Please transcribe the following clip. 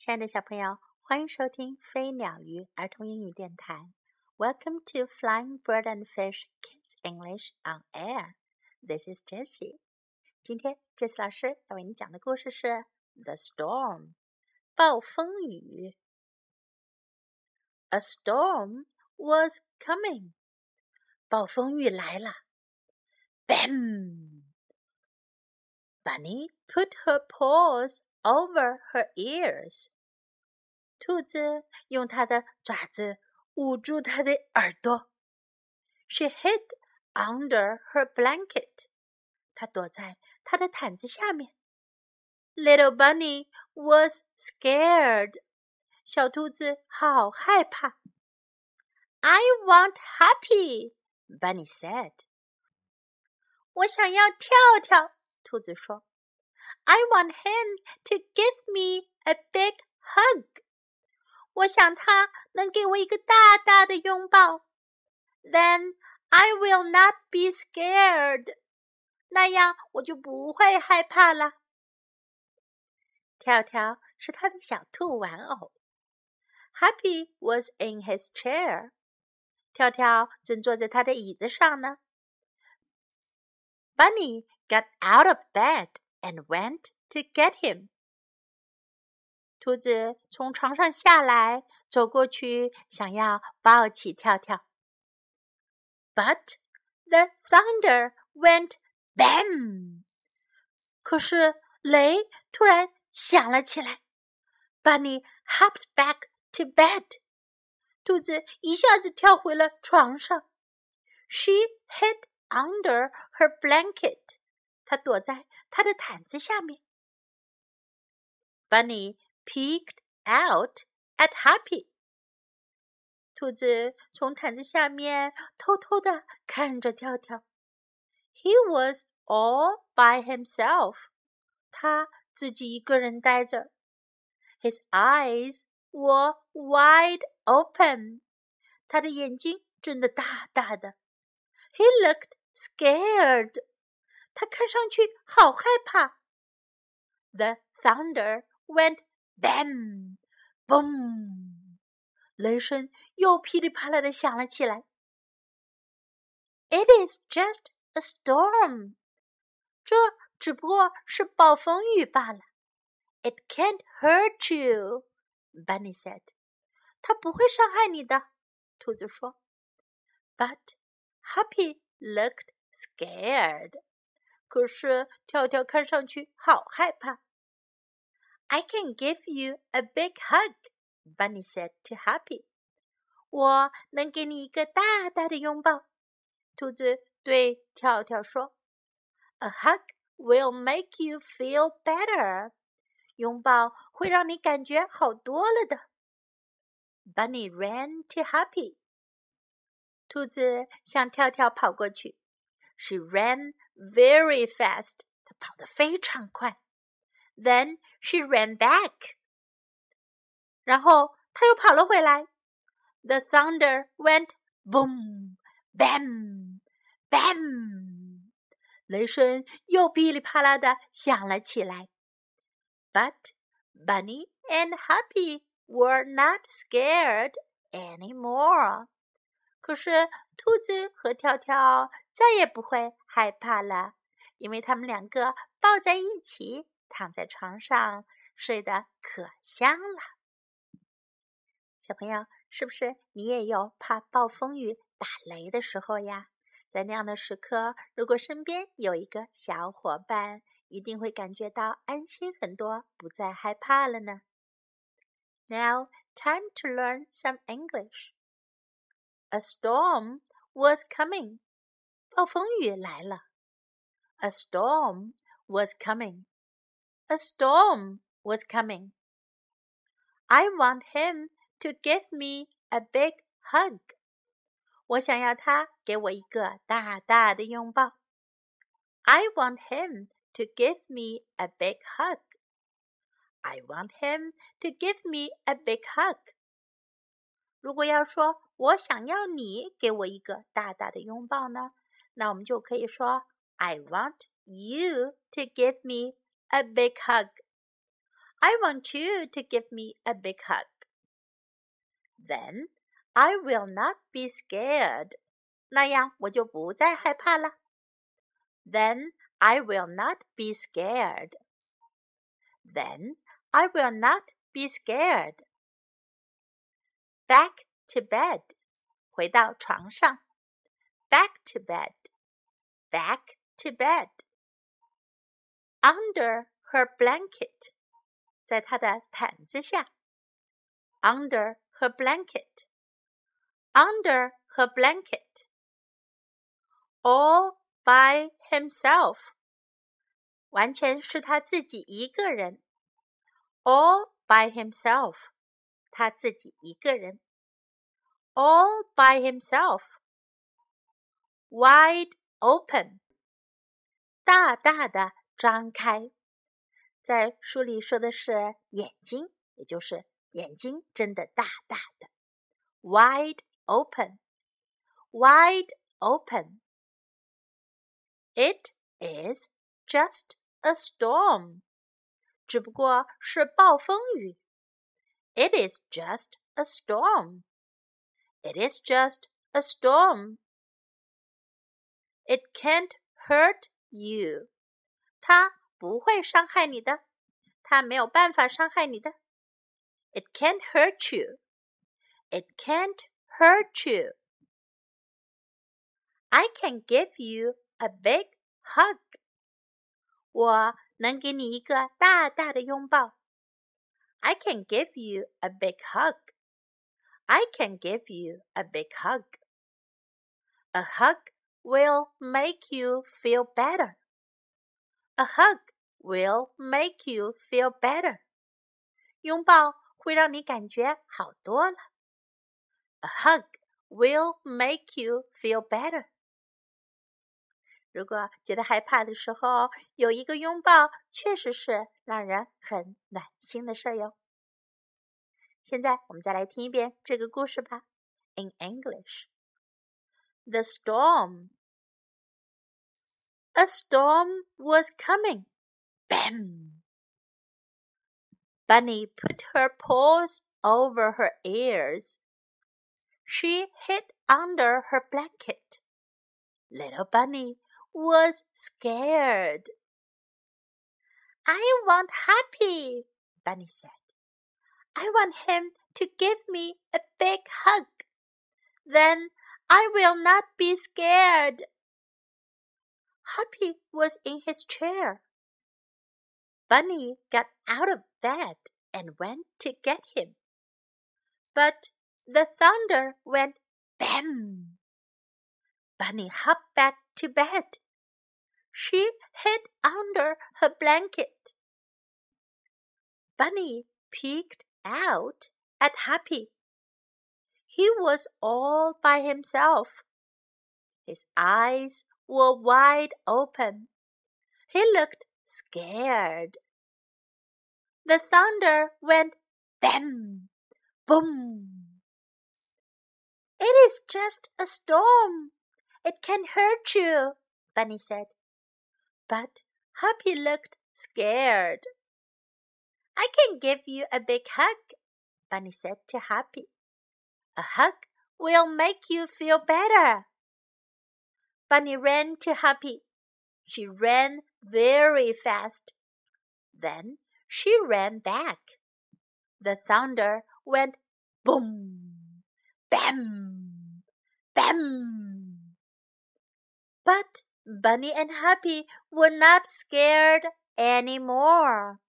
亲爱的小朋友，欢迎收听飞鸟鱼儿童英语电台。Welcome to Flying Bird and Fish Kids English on Air. This is Jessie. 今天 Jessie 老师要为你讲的故事是《The Storm》暴风雨。A storm was coming. 暴风雨来了。Bam! Bunny put her paws over her ears. 兔子用它的爪子捂住它的耳朵。She hid under her blanket. 她躲在她的毯子下面。Little bunny was scared. 小兔子好害怕。I want happy, Bunny said. 我想要跳跳，兔子说。 I want him to give me a big hug. 我想他能给我一个大大的拥抱。Then I will not be scared. 那样我就不会害怕了。跳跳是他的小兔玩偶。Happy was in his chair. 跳跳正坐在他的椅子上呢。Bunny got out of bed And went to get him. 兔子从床上下来，走过去想要抱起跳跳。But the thunder went bam. 可是雷突然响了起来。Bunny hopped back to bed. 兔子一下子跳回了床上。She hid under her blanket. 她躲在她的毯子下面。Bunny peeked out at Happy. 兔子从毯子下面偷偷的看着跳跳。He was all by himself. 他自己一个人呆着。His eyes were wide open. 他的眼睛睁得大大的。He looked scared. 他看上去好害怕。The thunder went Bam! Boom! 雷声又噼里啪啦的响了起来。It is just a storm. 这只不过是暴风雨罢了。It can't hurt you, Bunny said. 它不会伤害你的，兔子说。But Happy looked scared. 可是跳跳看上去好害怕。I can give you a big hug, Bunny said to Happy. 我能给你一个大大的拥抱。兔子对跳跳说：“A hug will make you feel better。拥抱会让你感觉好多了的。” Bunny ran to Happy. 兔子向跳跳跑过去。She ran very fast. 她跑得非常快。then she ran back. 然后她又跑了回来。The thunder went boom, bam, bam. 雷声又噼里啪啦的响了起来。But Bunny and Happy were not scared anymore. 可是兔子和跳跳 再也不会害怕了，因为他们两个抱在一起。躺在床上睡得可香了。小朋友，是不是你也有怕暴风雨、打雷的时候呀？在那样的时刻，如果身边有一个小伙伴，一定会感觉到安心很多，不再害怕了呢。Now, time to learn some English. A storm was coming. 暴风雨来了。A storm was coming. A storm was coming. I want him to give me a big hug. 我想要他给我一个大大的拥抱。I want him to give me a big hug. I want him to give me a big hug. 如果要说我想要你给我一个大大的拥抱呢， 那我们就可以说 I want you to give me a big hug. I want you to give me a big hug. Then I will not be scared. 那样我就不再害怕了。Then I will not be scared. Then I will not be scared. Back to bed. 回到床上。Back to bed. Back to bed. Under her blanket. 在她的毯子下。Under her blanket. Under her blanket. All by himself，完全是他自己一个人。All by himself，他自己一个人。All by himself。Wide open，大大的张开。在书里说的是眼睛，也就是眼睛睁得大大的。Wide open，wide open。It is just a storm. 只不过是暴风雨。It is just a storm. It is just a storm. It can't hurt you. 它不会伤害你的，它没有办法伤害你的。It can't hurt you. It can't hurt you. I can give you a big hug. 我能给你一个大大的拥抱。I can give you a big hug. I can give you a big hug. A hug will make you feel better. A hug will make you feel better. 拥抱会让你感觉好多了。A hug will make you feel better. 如果觉得害怕的时候，有一个拥抱，确实是让人很暖心的事儿哟。现在我们再来听一遍这个故事吧。In English, the storm. A storm was coming. Bam! Bunny put her paws over her ears. She hid under her blanket. Little Bunny was scared. I want Happy, Bunny said. I want him to give me a big hug. Then I will not be scared. Happy was in his chair. Bunny got out of bed and went to get him. But the thunder went bam. Bunny hopped back to bed. She hid under her blanket. Bunny peeked out at Happy. He was all by himself. His eyes were wide open. He looked scared. The thunder went bam, boom. It is just a storm, it can hurt you, Bunny said. But Happy looked scared. I can give you a big hug, Bunny said to Happy. A hug will make you feel better. Bunny ran to Happy. She ran very fast. Then she ran back. The thunder went boom, bam, bam. But Bunny and Happy were not scared any more.